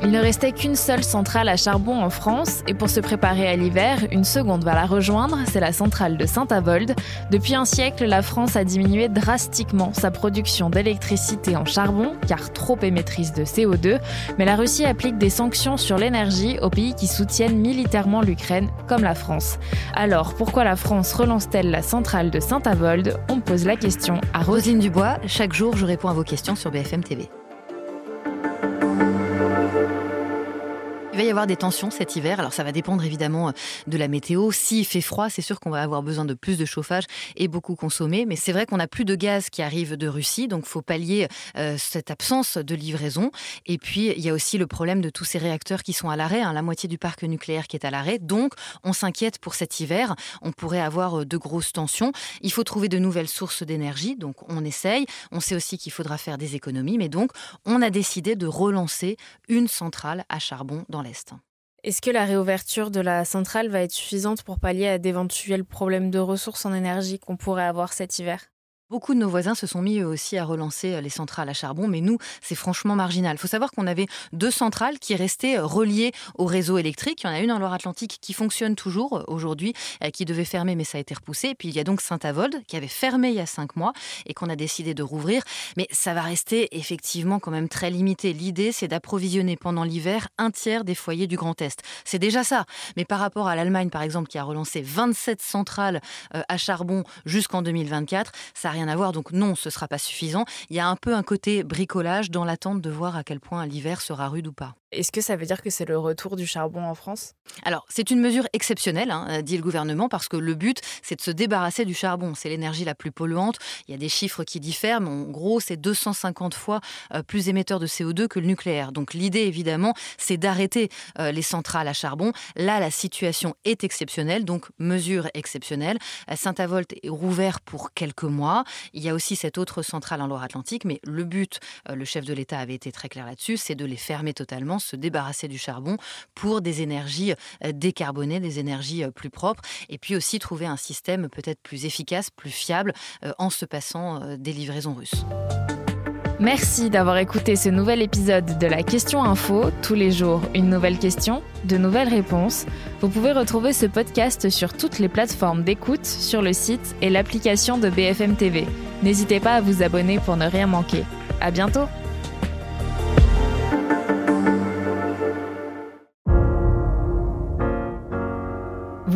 Il ne restait qu'une seule centrale à charbon en France et pour se préparer à l'hiver, une seconde va la rejoindre, c'est la centrale de Saint-Avold. Depuis un siècle, la France a diminué drastiquement sa production d'électricité en charbon car trop émettrice de CO2, mais la Russie applique des sanctions sur l'énergie aux pays qui soutiennent militairement l'Ukraine comme la France. Alors pourquoi la France relance-t-elle la centrale de Saint-Avold? On pose la question à Roselyne Dubois. Chaque jour, je réponds à vos questions sur BFM TV. Il va y avoir des tensions cet hiver. Alors ça va dépendre évidemment euh, de la météo. S'il fait froid, c'est sûr qu'on va avoir besoin de plus de chauffage et beaucoup consommer. Mais c'est vrai qu'on n'a plus de gaz qui arrive de Russie, donc faut pallier euh, cette absence de livraison. Et puis il y a aussi le problème de tous ces réacteurs qui sont à l'arrêt, hein, la moitié du parc nucléaire qui est à l'arrêt. Donc on s'inquiète pour cet hiver. On pourrait avoir euh, de grosses tensions. Il faut trouver de nouvelles sources d'énergie, donc on essaye. On sait aussi qu'il faudra faire des économies, mais donc on a décidé de relancer une centrale à charbon dans est-ce que la réouverture de la centrale va être suffisante pour pallier à d'éventuels problèmes de ressources en énergie qu'on pourrait avoir cet hiver? Beaucoup de nos voisins se sont mis eux aussi à relancer euh, les centrales à charbon, mais nous, c'est franchement marginal. Il faut savoir qu'on avait deux centrales qui restaient euh, reliées au réseau électrique. Il y en a une en Loire-Atlantique qui fonctionne toujours euh, aujourd'hui, qui devait fermer, mais ça a été repoussé. Et puis il y a donc Saint-Avold qui avait fermé il y a cinq mois et qu'on a décidé de rouvrir. Mais ça va rester effectivement quand même très limité. L'idée, c'est d'approvisionner pendant l'hiver un tiers des foyers du Grand Est. C'est déjà ça. Mais par rapport à l'Allemagne, par exemple, qui a relancé 27 centrales à charbon jusqu'en 2024, ça rien à. Donc non, ce sera pas suffisant. Il y a un peu un côté bricolage dans l'attente de voir à quel point l'hiver sera rude ou pas. Est-ce que ça veut dire que c'est le retour du charbon en France? Alors, c'est une mesure exceptionnelle, hein, dit le gouvernement, parce que le but, c'est de se débarrasser du charbon. C'est l'énergie la plus polluante. Il y a des chiffres qui diffèrent, mais en gros, c'est 250 fois euh, plus émetteur de CO2 que le nucléaire. Donc, l'idée, évidemment, c'est d'arrêter euh, les centrales à charbon. Là, la situation est exceptionnelle, donc mesure exceptionnelle. Saint-Avold est rouvert pour quelques mois. Il y a aussi cette autre centrale en Loire-Atlantique, mais le but, euh, le chef de l'État avait été très clair là-dessus, c'est de les fermer totalement se débarrasser du charbon pour des énergies euh, décarbonées, des énergies euh, plus propres, et puis aussi trouver un système peut-être plus efficace, plus fiable, euh, en se passant des livraisons russes. Merci d'avoir écouté ce nouvel épisode de la Question Info. Tous les jours, une nouvelle question, de nouvelles réponses. Vous pouvez retrouver ce podcast sur toutes les plateformes d'écoute, sur le site et l'application de BFM TV. N'hésitez pas à vous abonner pour ne rien manquer. À bientôt!